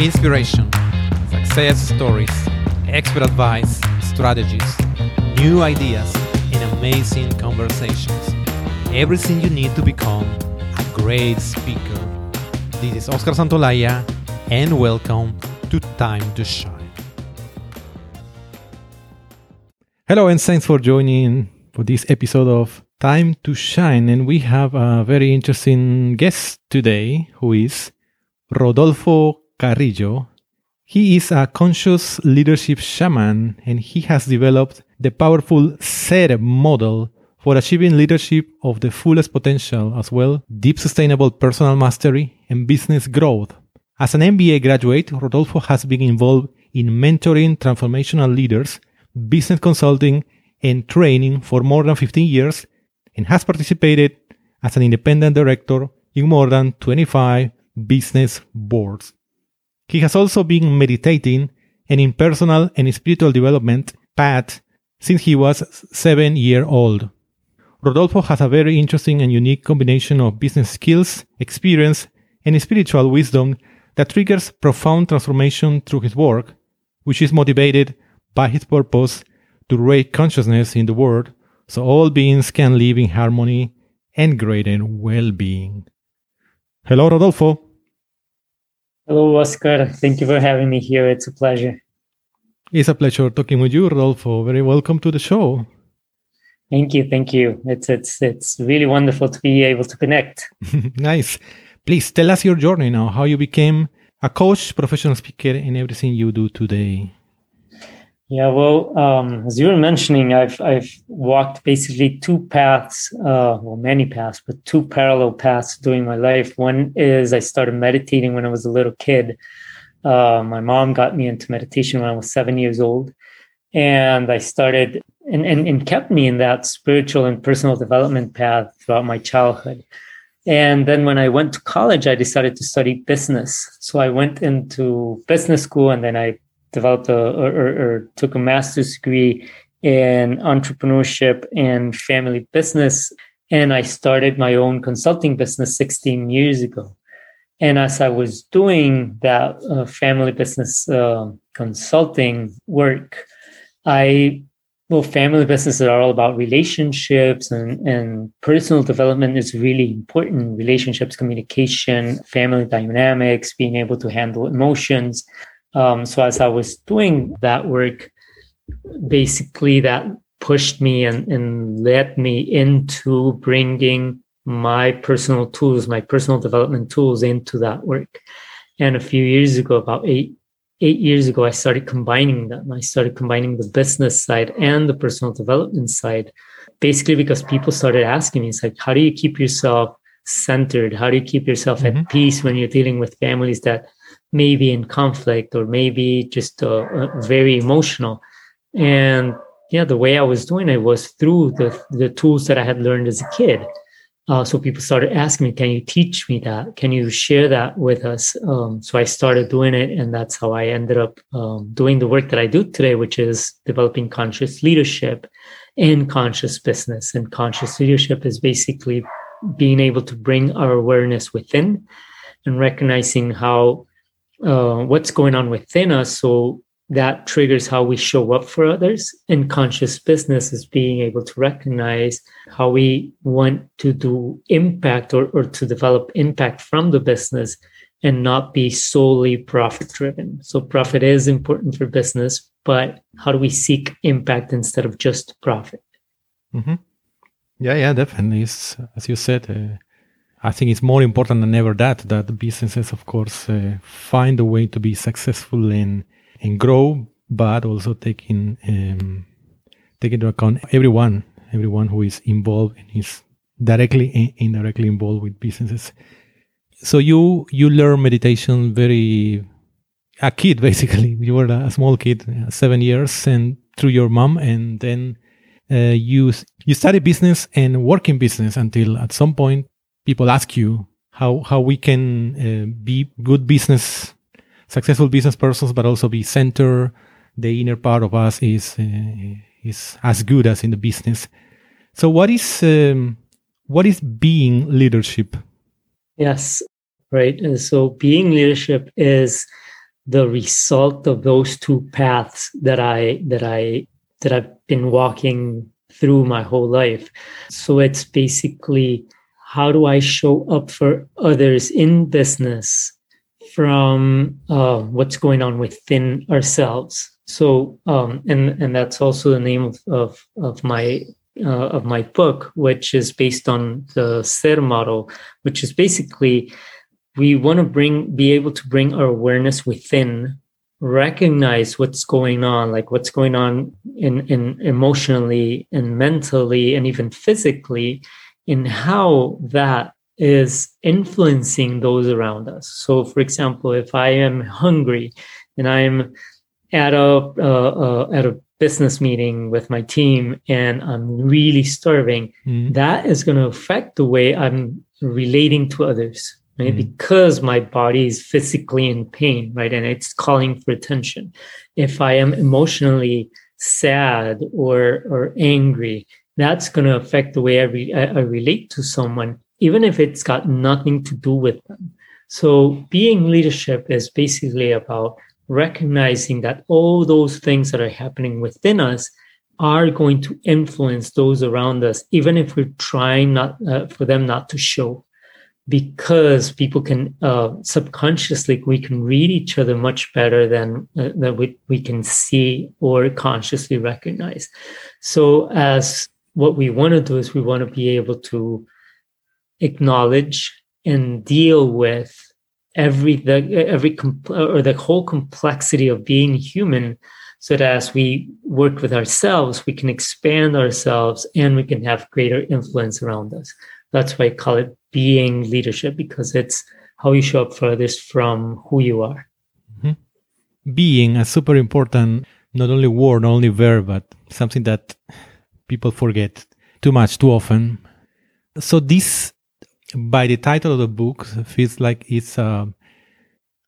Inspiration, success stories, expert advice, strategies, new ideas, and amazing conversations. Everything you need to become a great speaker. This is Oscar Santolaya, and welcome to Time to Shine. Hello, and thanks for joining for this episode of Time to Shine. And we have a very interesting guest today who is Rodolfo Carrillo. He is a conscious leadership shaman and he has developed the powerful SER model for achieving leadership of the fullest potential as well, deep sustainable personal mastery and business growth. As an MBA graduate, Rodolfo has been involved in mentoring transformational leaders, business consulting, and training for more than 15 years and has participated as an independent director in more than 25 business boards. He has also been meditating and in personal and spiritual development path since he was seven year old. Rodolfo has a very interesting and unique combination of business skills, experience, and spiritual wisdom that triggers profound transformation through his work, which is motivated by his purpose to raise consciousness in the world so all beings can live in harmony and greater well being. Hello, Rodolfo. Hello, Oscar. Thank you for having me here. It's a pleasure. It's a pleasure talking with you, Rodolfo. Very welcome to the show. Thank you, thank you. It's it's it's really wonderful to be able to connect. nice. Please tell us your journey now, how you became a coach, professional speaker, and everything you do today. Yeah, well, um, as you were mentioning, I've I've walked basically two paths, uh, well, many paths, but two parallel paths during my life. One is I started meditating when I was a little kid. Uh, my mom got me into meditation when I was seven years old, and I started and, and and kept me in that spiritual and personal development path throughout my childhood. And then when I went to college, I decided to study business. So I went into business school, and then I developed a or, or, or took a master's degree in entrepreneurship and family business. And I started my own consulting business 16 years ago. And as I was doing that uh, family business uh, consulting work, I, well, family businesses are all about relationships and, and personal development is really important. Relationships, communication, family dynamics, being able to handle emotions. Um, so as I was doing that work, basically that pushed me and, and led me into bringing my personal tools, my personal development tools into that work. And a few years ago, about eight eight years ago, I started combining them. I started combining the business side and the personal development side, basically because people started asking me, it's like, how do you keep yourself centered? How do you keep yourself mm-hmm. at peace when you're dealing with families that maybe in conflict or maybe just uh, uh, very emotional. And yeah, the way I was doing it was through the, the tools that I had learned as a kid. Uh, so people started asking me, can you teach me that? Can you share that with us? Um, so I started doing it. And that's how I ended up um, doing the work that I do today, which is developing conscious leadership and conscious business. And conscious leadership is basically being able to bring our awareness within and recognizing how uh, what's going on within us. So that triggers how we show up for others. And conscious business is being able to recognize how we want to do impact or, or to develop impact from the business and not be solely profit driven. So profit is important for business, but how do we seek impact instead of just profit? Mm-hmm. Yeah, yeah, definitely. It's, as you said, uh, I think it's more important than ever that that businesses, of course, uh, find a way to be successful and and grow, but also taking um, take into account everyone, everyone who is involved and is directly and indirectly involved with businesses. So you you learn meditation very a kid basically. You were a small kid, uh, seven years, and through your mom, and then uh, you you study business and work in business until at some point people ask you how how we can uh, be good business, successful business persons, but also be center. The inner part of us is uh, is as good as in the business. So, what is um, what is being leadership? Yes, right. And so, being leadership is the result of those two paths that I that I that I've been walking through my whole life. So it's basically how do I show up for others in business from uh, what's going on within ourselves. So um, and and that's also the name of of, of my uh, of my book, which is based on the SER model, which is basically we want to bring be able to bring our awareness within recognize what's going on like what's going on in, in emotionally and mentally and even physically in how that is influencing those around us so for example if i am hungry and i'm at a uh, uh, at a business meeting with my team and i'm really starving mm. that is going to affect the way i'm relating to others right? Mm-hmm. Because my body is physically in pain, right? And it's calling for attention. If I am emotionally sad or, or angry, that's going to affect the way I, re- I relate to someone, even if it's got nothing to do with them. So being leadership is basically about recognizing that all those things that are happening within us are going to influence those around us, even if we're trying not uh, for them not to show because people can uh, subconsciously we can read each other much better than uh, that we, we can see or consciously recognize so as what we want to do is we want to be able to acknowledge and deal with every the every compl- or the whole complexity of being human so that as we work with ourselves we can expand ourselves and we can have greater influence around us that's why I call it being leadership because it's how you show up furthest from who you are. Mm-hmm. Being a super important, not only word, not only verb, but something that people forget too much, too often. So this, by the title of the book, feels like it's a,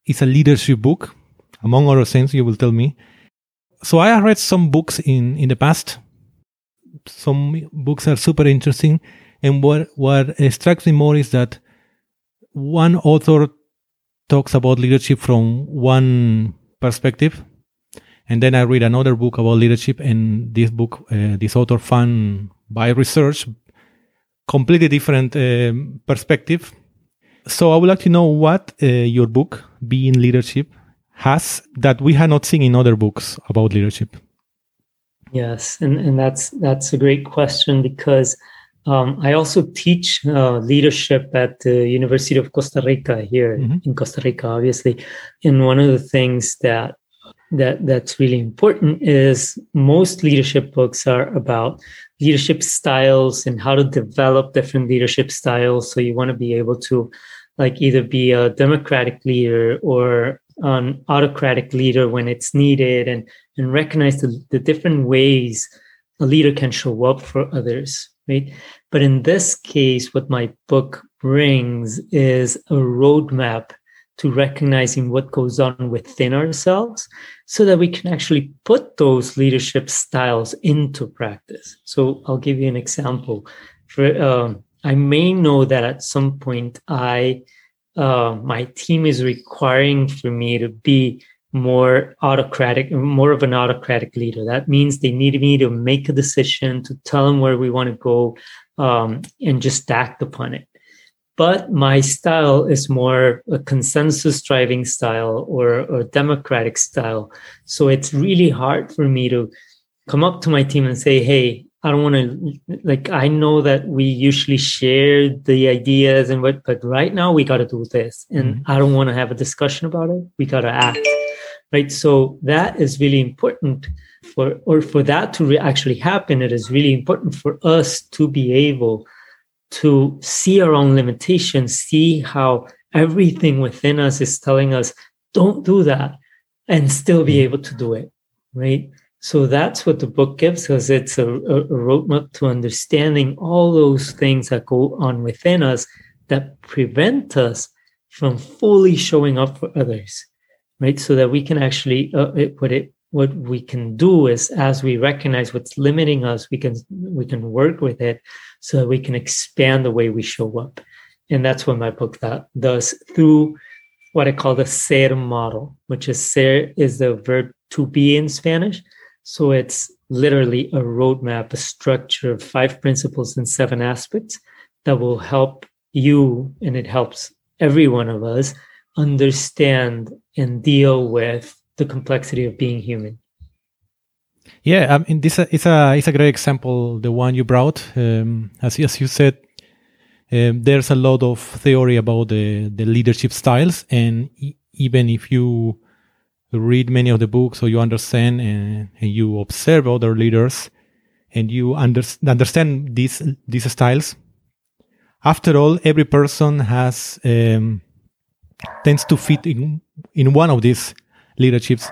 it's a leadership book, among other things. You will tell me. So I have read some books in in the past. Some books are super interesting and what what strikes me more is that one author talks about leadership from one perspective, and then I read another book about leadership, and this book, uh, this author found by research, completely different uh, perspective. So I would like to know what uh, your book, Being Leadership, has that we have not seen in other books about leadership. Yes, and, and that's that's a great question because um, I also teach uh, leadership at the University of Costa Rica here mm-hmm. in Costa Rica, obviously. And one of the things that that that's really important is most leadership books are about leadership styles and how to develop different leadership styles. So you want to be able to like either be a democratic leader or an autocratic leader when it's needed and and recognize the, the different ways a leader can show up for others right? But in this case, what my book brings is a roadmap to recognizing what goes on within ourselves so that we can actually put those leadership styles into practice. So I'll give you an example. For um, I may know that at some point I uh, my team is requiring for me to be more autocratic, more of an autocratic leader. That means they need me to make a decision, to tell them where we want to go, um, and just act upon it. But my style is more a consensus driving style or a democratic style. So it's really hard for me to come up to my team and say, hey, I don't want to like I know that we usually share the ideas and what but right now we got to do this and mm-hmm. I don't want to have a discussion about it. We got to act right so that is really important for or for that to re- actually happen it is really important for us to be able to see our own limitations see how everything within us is telling us don't do that and still be able to do it right? So that's what the book gives us. It's a, a, roadmap to understanding all those things that go on within us that prevent us from fully showing up for others right? So that we can actually uh, it, what it what we can do is as we recognize what's limiting us, we can we can work with it so that we can expand the way we show up, and that's what my book that does through what I call the SER model, which is SER is the verb to be in Spanish. So it's literally a roadmap, a structure of five principles and seven aspects that will help you and it helps every one of us understand and deal with the complexity of being human. Yeah, I mean, this is a it's a great example. The one you brought, um, as as you said, um, there's a lot of theory about the the leadership styles, and e- even if you read many of the books or you understand and, and you observe other leaders and you under, understand these these styles, after all, every person has um, tends to fit in in one of these leaderships,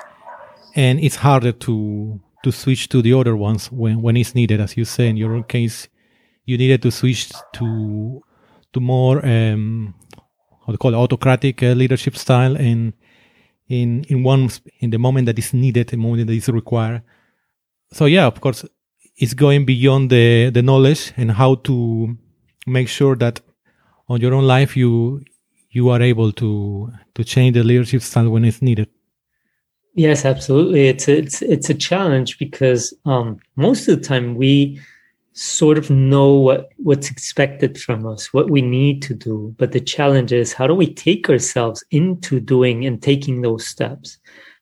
and it's harder to to switch to the other ones when when it's needed. As you say in your case, you needed to switch to to more um, how to call it, autocratic uh, leadership style, and in in one in the moment that is needed, the moment that is required. So yeah, of course, it's going beyond the the knowledge and how to make sure that on your own life you you are able to to change the leadership style when it's needed. Yes, absolutely. It's a, it's it's a challenge because um, most of the time we sort of know what what's expected from us, what we need to do. But the challenge is how do we take ourselves into doing and taking those steps?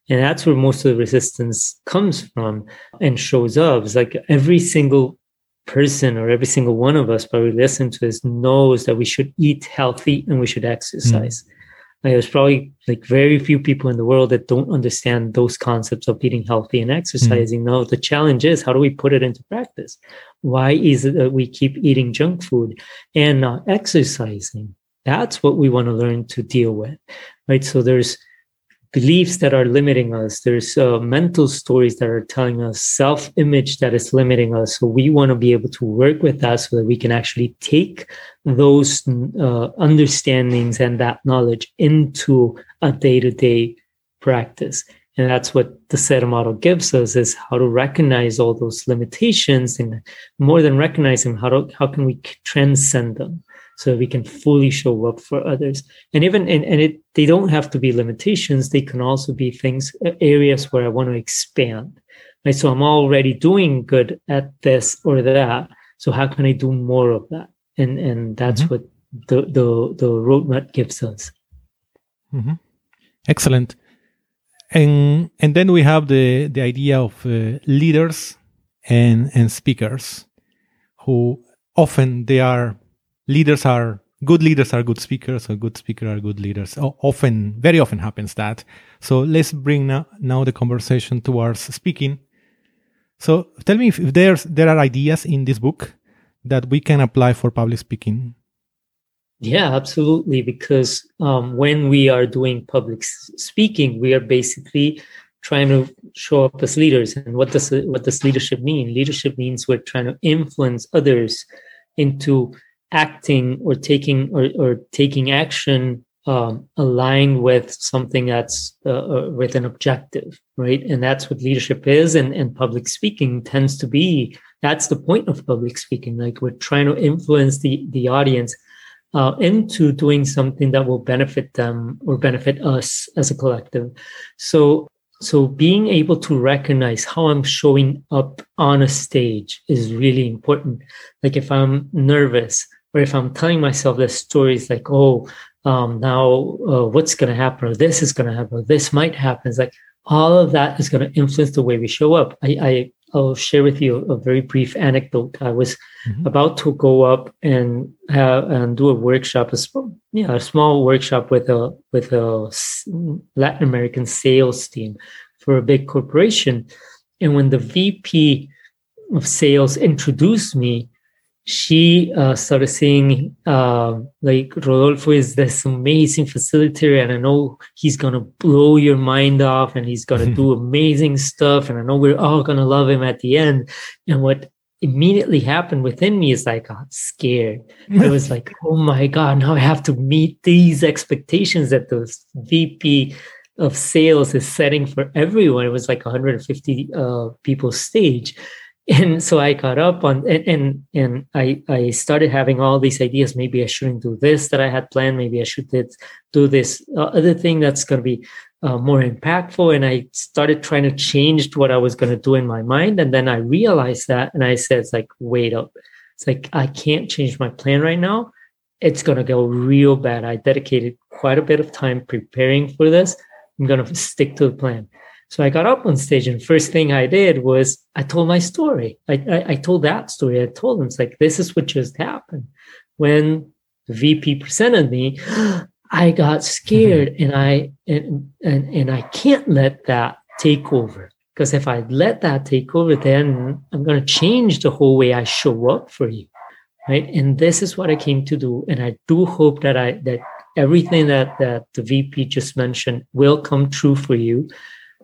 And that's where most of the resistance comes from and shows up. It's like every single person or every single one of us probably listen to this knows that we should eat healthy and we should exercise. Mm. Like, there's probably like very few people in the world that don't understand those concepts of eating healthy and exercising. Mm. No, the challenge is how do we put it into practice? Why is it that we keep eating junk food and not exercising? That's what we want to learn to deal with, right? So there's beliefs that are limiting us. There's uh, mental stories that are telling us self image that is limiting us. So we want to be able to work with that so that we can actually take those uh, understandings and that knowledge into a day to day practice. And that's what the SER model gives us is how to recognize all those limitations and more than recognizing them, how, to, how can we transcend them? So we can fully show up for others. And even and, and it they don't have to be limitations. They can also be things uh, areas where i want to expand. Right? So i'm already doing good at this or that. So how can i do more of that? And and that's mm-hmm. what the the the roadmap gives us. Mm-hmm. excellent. And and then we have the the idea of uh, leaders and and speakers who often they are leaders are good leaders are good speakers or good speakers are good leaders. Often very often happens that. So let's bring now, now the conversation towards speaking. So tell me if, if there's there are ideas in this book that we can apply for public speaking? Yeah absolutely because um, when we are doing public speaking we are basically trying to show up as leaders. And what does what does leadership mean? Leadership means we're trying to influence others into acting or taking or, or taking action um, aligned with something that's uh, uh, with an objective, right? And that's what leadership is, and, and public speaking tends to be. That's the point of public speaking. Like we're trying to influence the the audience uh, into doing something that will benefit them or benefit us as a collective. So so being able to recognize how i'm showing up on a stage is really important like if i'm nervous or if I'm telling myself the stories like, oh, um, now uh, what's going to happen, or this is going to happen, or this might happen. It's like all of that is going to influence the way we show up. I, I will share with you a, very brief anecdote. I was mm-hmm. about to go up and have, and do a workshop, a small, yeah, a small workshop with a with a Latin American sales team for a big corporation. And when the VP of sales introduced me, she uh, started saying uh, like rodolfo is this amazing facilitator and i know he's gonna blow your mind off and he's gonna do amazing stuff and i know we're all gonna love him at the end. And what immediately happened within me is like i got scared. It was like oh my god now i have to meet these expectations that the vp of sales is setting for everyone. It was like 150 uh, people stage and so I caught up on and and, and I I started having all these ideas. Maybe I shouldn't do this that I had planned. Maybe I should did, do this other thing that's going to be uh, more impactful. And I started trying to change what I was going to do in my mind. And then I realized that, and I said, "It's like wait up. It's like I can't change my plan right now. It's going to go real bad." I dedicated quite a bit of time preparing for this. I'm going to stick to the plan. So I got up on stage, and first thing I did was I told my story. I, I, I told that story. I told them it's like this is what just happened. When the VP presented me, I got scared, mm-hmm. and I and, and and I can't let that take over because if I let that take over, then I'm going to change the whole way I show up for you, right? And this is what I came to do, and I do hope that I that everything that that the VP just mentioned will come true for you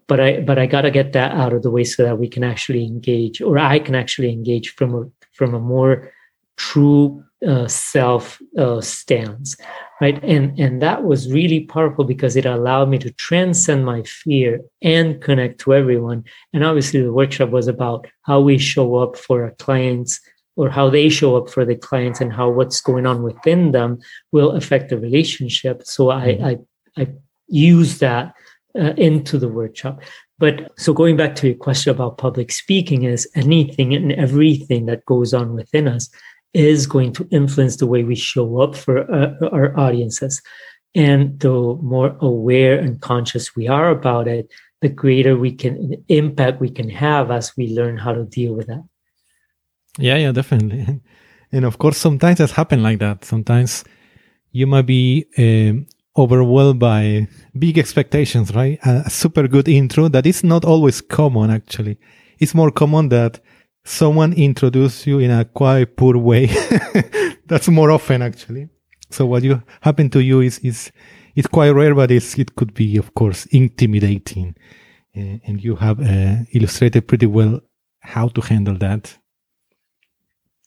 but I but I got to get that out of the way so that we can actually engage, or I can actually engage from a from a more true uh, self uh, stance, right? And and that was really powerful because it allowed me to transcend my fear and connect to everyone. And obviously, the workshop was about how we show up for our clients or how they show up for the clients and how what's going on within them will affect the relationship. So mm-hmm. I I, I use that uh, into the workshop. But so going back to your question about public speaking is anything and everything that goes on within us is going to influence the way we show up for uh, our audiences. And the more aware and conscious we are about it, the greater we can impact we can have as we learn how to deal with that. Yeah, yeah, definitely. And of course, sometimes it's happen like that. Sometimes you might be um, overwhelmed by big expectations, right? A, super good intro that is not always common, actually. It's more common that someone introduce you in a quite poor way. That's more often, actually. So what you happen to you is, is, it's quite rare, but it's, it could be, of course, intimidating. Uh, and you have uh, illustrated pretty well how to handle that.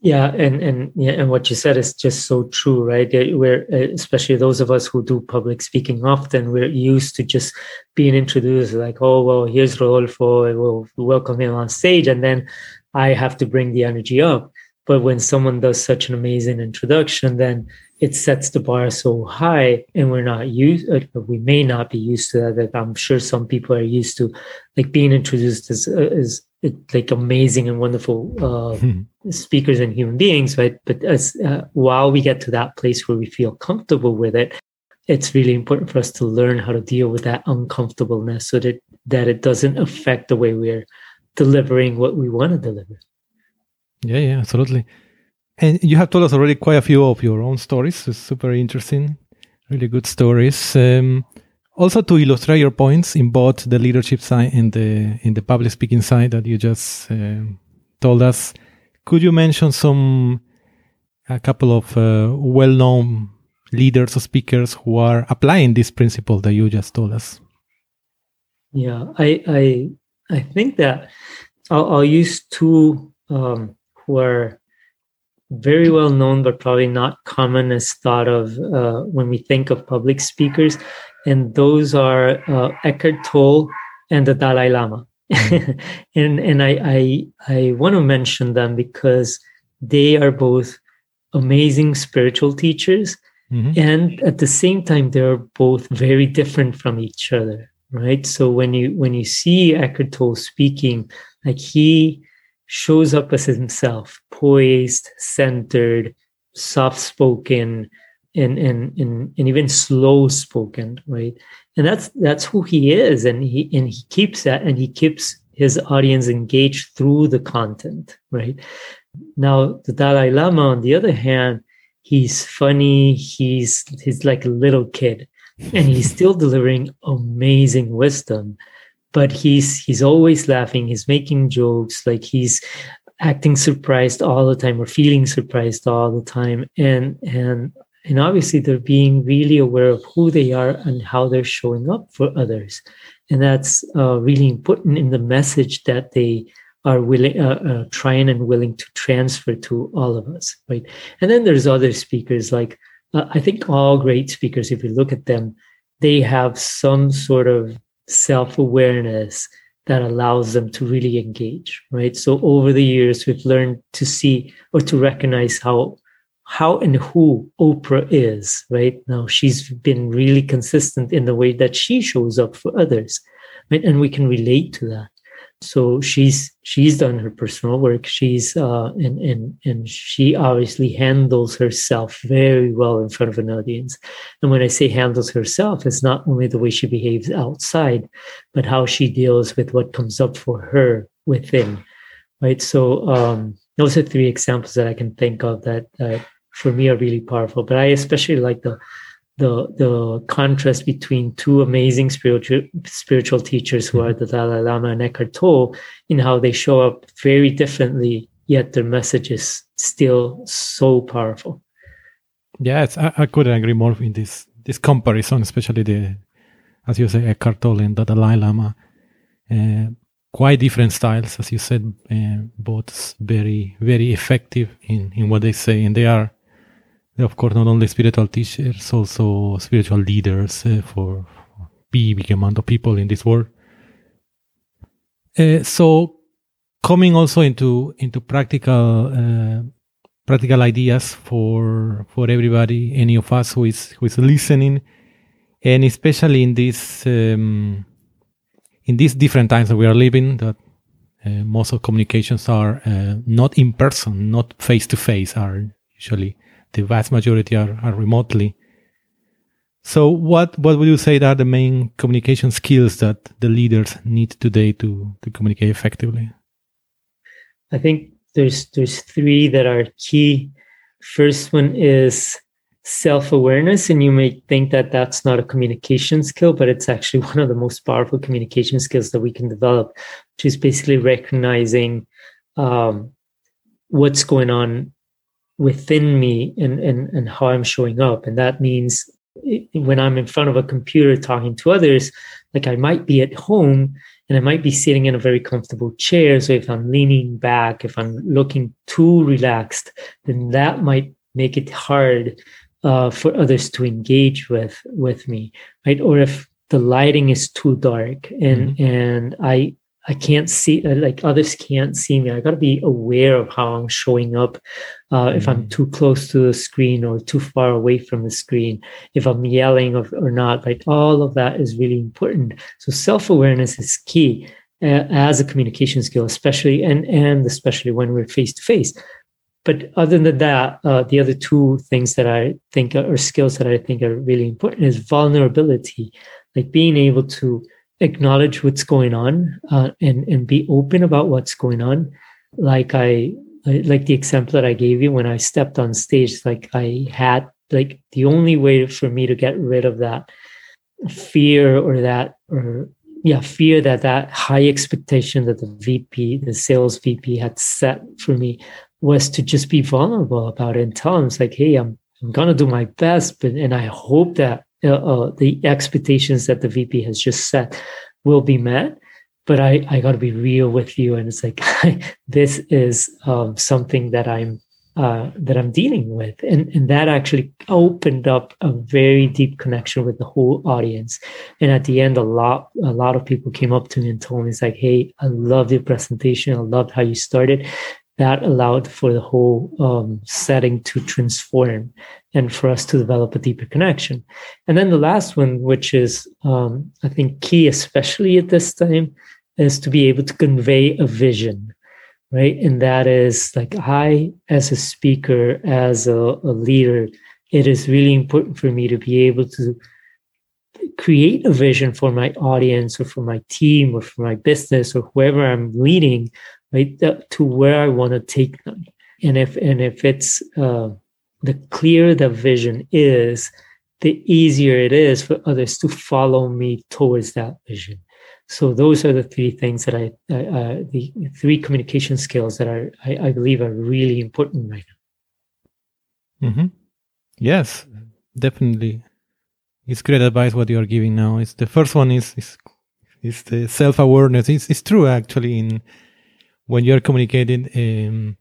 Yeah, and and yeah, and what you said is just so true, right? We're especially those of us who do public speaking often, we're used to just being introduced like, oh well, here's Rodolfo, we'll welcome him on stage, and then I have to bring the energy up. But when someone does such an amazing introduction, then it sets the bar so high, and we're not used. Uh, we may not be used to that. I'm sure some people are used to, like being introduced as as like amazing and wonderful uh, hmm. speakers and human beings, right? But as uh, while we get to that place where we feel comfortable with it, it's really important for us to learn how to deal with that uncomfortableness so that that it doesn't affect the way we're delivering what we want to deliver. Yeah, yeah, absolutely. And you have told us already quite a few of your own stories. It's super interesting, really good stories. Um, also to illustrate your points in both the leadership side and the in the public speaking side that you just uh, told us could you mention some a couple of uh, well-known leaders or speakers who are applying this principle that you just told us? Yeah i i i think that i'll, I'll use two um, who are very well known but probably not common as thought of uh, when we think of public speakers and those are uh, Eckhart Tolle and the Dalai Lama. Mm-hmm. and and I, I I want to mention them because they are both amazing spiritual teachers, mm-hmm. and at the same time they're both very different from each other. Right. So when you when you see Eckhart Tolle speaking, like he shows up as himself, poised, centered, soft spoken, and and and, and even slow spoken right? And that's that's who he is and he and he keeps that and he keeps his audience engaged through the content right? Now the dalai lama on the other hand he's funny he's he's like a little kid and he's still delivering amazing wisdom but he's he's always laughing he's making jokes like he's acting surprised all the time or feeling surprised all the time and and and obviously they're being really aware of who they are and how they're showing up for others and that's uh, really important in the message that they are willing uh, uh, trying and willing to transfer to all of us right and then there's other speakers like uh, i think all great speakers if you look at them they have some sort of self-awareness that allows them to really engage, right? So over the years, we've learned to see or to recognize how how and who Oprah is, right? Now she's been really consistent in the way that she shows up for others, right? And we can relate to that so she's she's done her personal work she's uh and and and she obviously handles herself very well in front of an audience and when i say handles herself it's not only the way she behaves outside but how she deals with what comes up for her within right so um those are three examples that i can think of that uh, for me are really powerful but i especially like the the the contrast between two amazing spiritual spiritual teachers who are the Dalai Lama and Eckhart Tolle in how they show up very differently, yet their message is still so powerful. Yes, I, I couldn't agree more in this this comparison, especially the as you say Eckhart Tolle and the Dalai Lama. Uh, quite different styles, as you said, uh, both very very effective in in what they say, and they are of course, not only spiritual teachers, also spiritual leaders uh, for big, big amount of people in this world. Uh, so, coming also into into practical uh, practical ideas for for everybody, any of us who is who is listening, and especially in this um, in these different times that we are living, that most of communications are not in person, not face to face, are usually the vast majority are, are remotely. So, what what would you say are the main communication skills that the leaders need today to to communicate effectively? I think there's there's three that are key. First one is self awareness, and you may think that that's not a communication skill, but it's actually one of the most powerful communication skills that we can develop, which is basically recognizing um, what's going on within me and, and, and how I'm showing up. And that means when I'm in front of a computer talking to others, like I might be at home and I might be sitting in a very comfortable chair. So if I'm leaning back, if I'm looking too relaxed, then that might make it hard uh, for others to engage with with me, right? Or if the lighting is too dark and mm-hmm. and I I can't see uh, like others can't see me. I got to be aware of how I'm showing up. Uh, mm-hmm. If I'm mm. too close to the screen or too far away from the screen, if I'm yelling or, or not, like all of that is really important. So self awareness is key uh, as a communication skill, especially and and especially when we're face to face. But other than that, uh, the other two things that I think are, or skills that I think are really important is vulnerability, like being able to acknowledge what's going on uh, and and be open about what's going on. Like I, like the example that i gave you when i stepped on stage like i had like the only way for me to get rid of that fear or that or yeah fear that that high expectation that the vp the sales vp had set for me was to just be vulnerable about it and tell him it's like hey i'm i'm gonna do my best but and i hope that uh, uh, the expectations that the VP has just set will be met. But I, I got to be real with you, and it's like this is um, something that I'm uh, that I'm dealing with, and and that actually opened up a very deep connection with the whole audience. And at the end, a lot a lot of people came up to me and told me, "It's like, hey, I loved your presentation. I loved how you started." That allowed for the whole um, setting to transform and for us to develop a deeper connection. And then the last one, which is, um, I think, key, especially at this time, is to be able to convey a vision, right? And that is like, I, as a speaker, as a, a leader, it is really important for me to be able to create a vision for my audience or for my team or for my business or whoever I'm leading, right, to where I want to take them. And if and if it's uh, the clearer the vision is, the easier it is for others to follow me towards that vision. So those are the three things that I, uh, the three communication skills that are, I, I, believe are really important right now. Mm-hmm. Yes, definitely. It's great advice what you are giving now. It's the first one is is, is the self awareness. It's, it's true actually in when you're communicating. Um,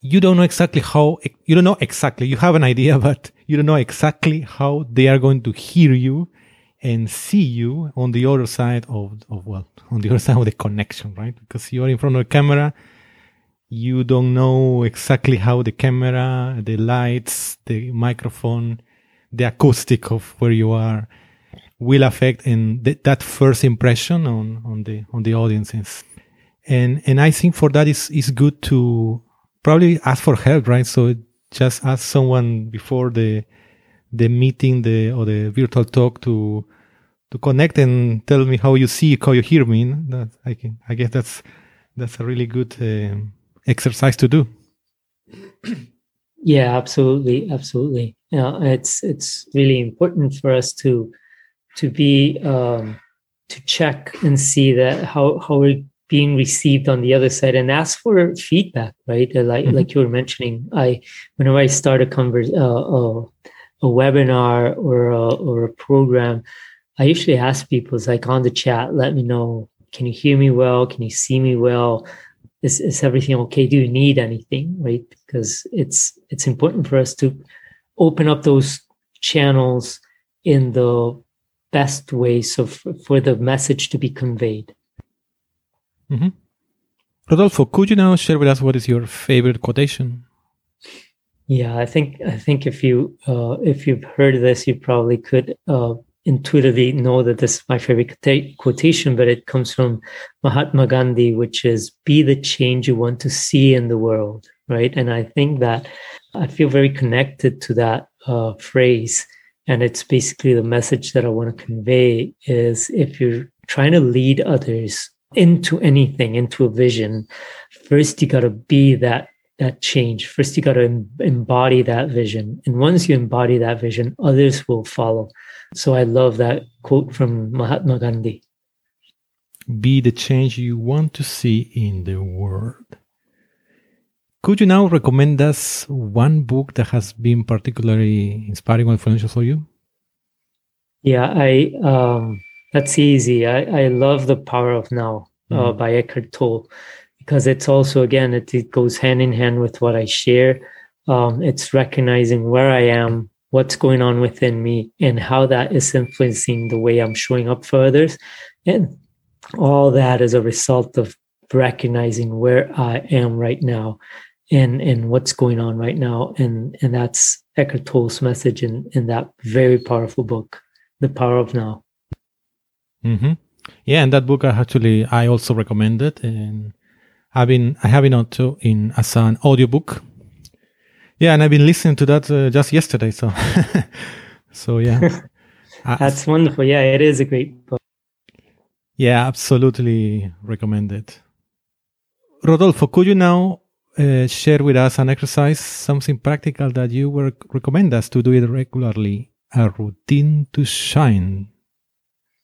you don't know exactly how you don't know exactly you have an idea but you don't know exactly how they are going to hear you and see you on the other side of, of well on the other side of the connection right because you're in front of a camera you don't know exactly how the camera the lights the microphone the acoustic of where you are will affect and th- that first impression on on the on the audiences and and i think for that is is good to probably ask for help right? So just ask someone before the the meeting the or the virtual talk to to connect and tell me how you see how you hear me. That i can i guess that's that's a really good uh, exercise to do. Yeah absolutely absolutely. Yeah it's it's really important for us to to be um to check and see that how how we're being received on the other side and ask for feedback right like mm-hmm. like you were mentioning i whenever i start a converse uh, uh, a webinar or a, or a program, I usually ask people, it's like on the chat, let me know, can you hear me well? Can you see me well? Is, is everything okay? Do you need anything? Right? Because it's it's important for us to open up those channels in the best way so for, for the message to be conveyed. Mm-hmm. Rodolfo, could you now share with us what is your favorite quotation? Yeah, I think I think if you uh, if you've heard this, you probably could uh, intuitively know that this is my favorite quotation, but it comes from Mahatma Gandhi, which is "Be the change you want to see in the world." Right, and I think that I feel very connected to that uh, phrase, and it's basically the message that I want to convey: is if you're trying to lead others into anything, into a vision, first you got to be that that change. First, you got to em- embody that vision. And once you embody that vision, others will follow. So I love that quote from Mahatma Gandhi. Be the change you want to see in the world. Could you now recommend us one book that has been particularly inspiring or influential for you? Yeah, I um, that's easy. I, I love The Power of Now uh, mm. by Eckhart Tolle because it's also again it, it goes hand in hand with what i share um, it's recognizing where i am what's going on within me and how that is influencing the way i'm showing up for others and all that is a result of recognizing where i am right now and and what's going on right now and and that's Eckhart Tolle's message in in that very powerful book the power of now mm-hmm. yeah and that book I actually i also recommend it and I've been I have been to in as an audiobook. Yeah, and I've been listening to that uh, just yesterday. So, so yeah, that's wonderful. Yeah, it is a great book. Yeah, absolutely recommend it. Rodolfo, could you now uh, share with us an exercise, something practical that you would recommend us to do it regularly, a routine to shine?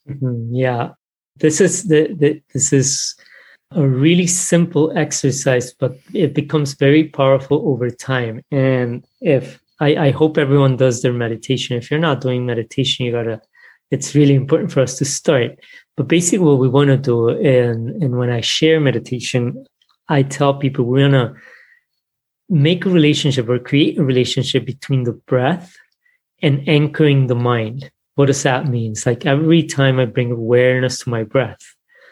Mm-hmm. Yeah, this is the, the this is a really simple exercise, but it becomes very powerful over time. And if I, I hope everyone does their meditation. If you're not doing meditation, you gotta, it's really important for us to start. But basically what we want to do, and, and when I share meditation, I tell people we're gonna make a relationship or create a relationship between the breath and anchoring the mind. What does that mean? It's like every time I bring awareness to my breath,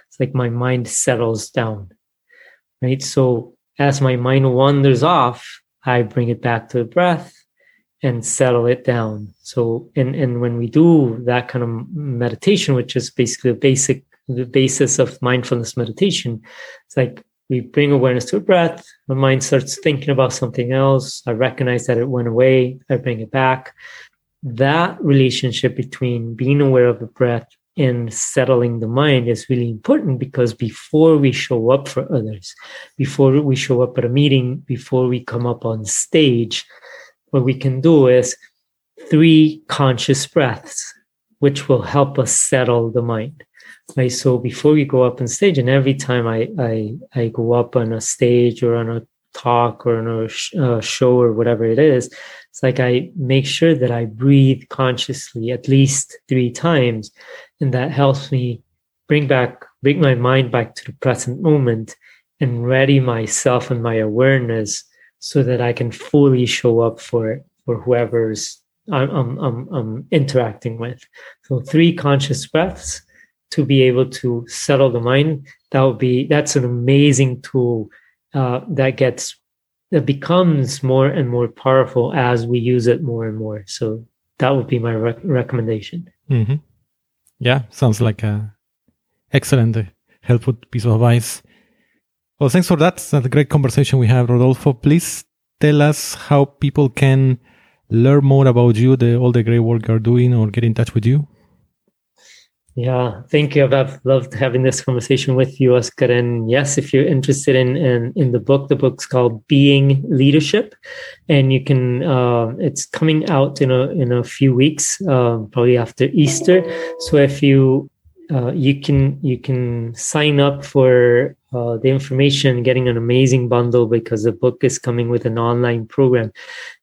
it's like my mind settles down, right? So as my mind wanders off, I bring it back to the breath and settle it down. So, and, and when we do that kind of meditation, which is basically the basic, the basis of mindfulness meditation, it's like we bring awareness to the breath. My mind starts thinking about something else. I recognize that it went away. I bring it back. That relationship between being aware of the breath and settling the mind is really important because before we show up for others, before we show up at a meeting, before we come up on stage, what we can do is three conscious breaths, which will help us settle the mind. Right. So before we go up on stage, and every time I I, I go up on a stage or on a talk or a sh- uh, show or whatever it is, it's like I make sure that I breathe consciously at least three times and that helps me bring back, bring my mind back to the present moment and ready myself and my awareness so that I can fully show up for for whoever's I'm, I'm, I'm, I'm interacting with. So three conscious breaths to be able to settle the mind. That would be that's an amazing tool uh, that gets that becomes more and more powerful as we use it more and more. So that would be my rec- recommendation. Mm-hmm. Yeah, sounds like a excellent, uh, helpful piece of advice. Well, thanks for that. That's a great conversation we have, Rodolfo. Please tell us how people can learn more about you, the, all the great work you're doing, or get in touch with you. Yeah, thank you. I've loved having this conversation with you, Oscar. And yes, if you're interested in in, in the book, the book's called Being Leadership, and you can. Uh, it's coming out in a in a few weeks, uh, probably after Easter. So if you uh, you can you can sign up for uh, the information, getting an amazing bundle because the book is coming with an online program.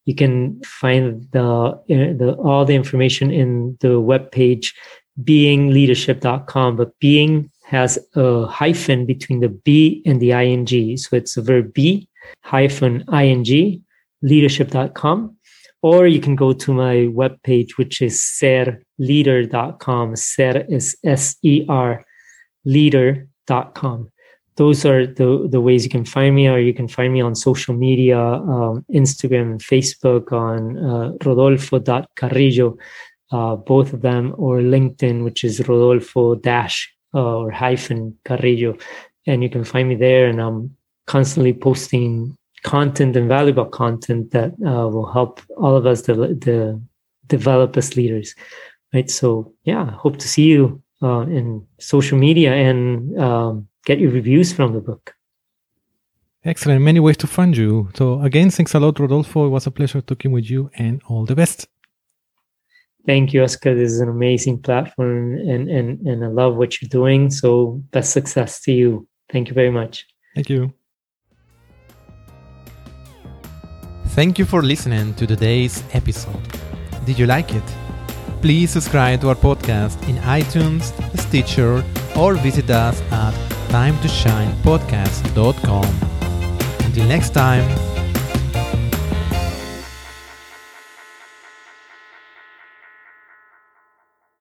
You can find the, uh, the all the information in the web page beingleadership.com, but being has a hyphen between the B and the ing. So it's the verb be hyphen ing leadership.com. Or you can go to my webpage, which is serleader.com. Ser is S E R leader.com. Those are the, the ways you can find me, or you can find me on social media, um, Instagram Facebook on uh, rodolfo.carrillo uh, both of them, or LinkedIn, which is Rodolfo dash uh, or hyphen Carrillo. And you can find me there. And I'm constantly posting content and valuable content that uh, will help all of us de- de- develop as leaders. Right. So, yeah, hope to see you uh, in social media and um, get your reviews from the book. Excellent. Many ways to find you. So, again, thanks a lot, Rodolfo. It was a pleasure talking with you and all the best. Thank you, Oscar. This is an amazing platform and, and, and I love what you're doing. So best success to you. Thank you very much. Thank you. Thank you for listening to today's episode. Did you like it? Please subscribe to our podcast in iTunes, Stitcher, or visit us at timetoshinepodcast.com. Until next time,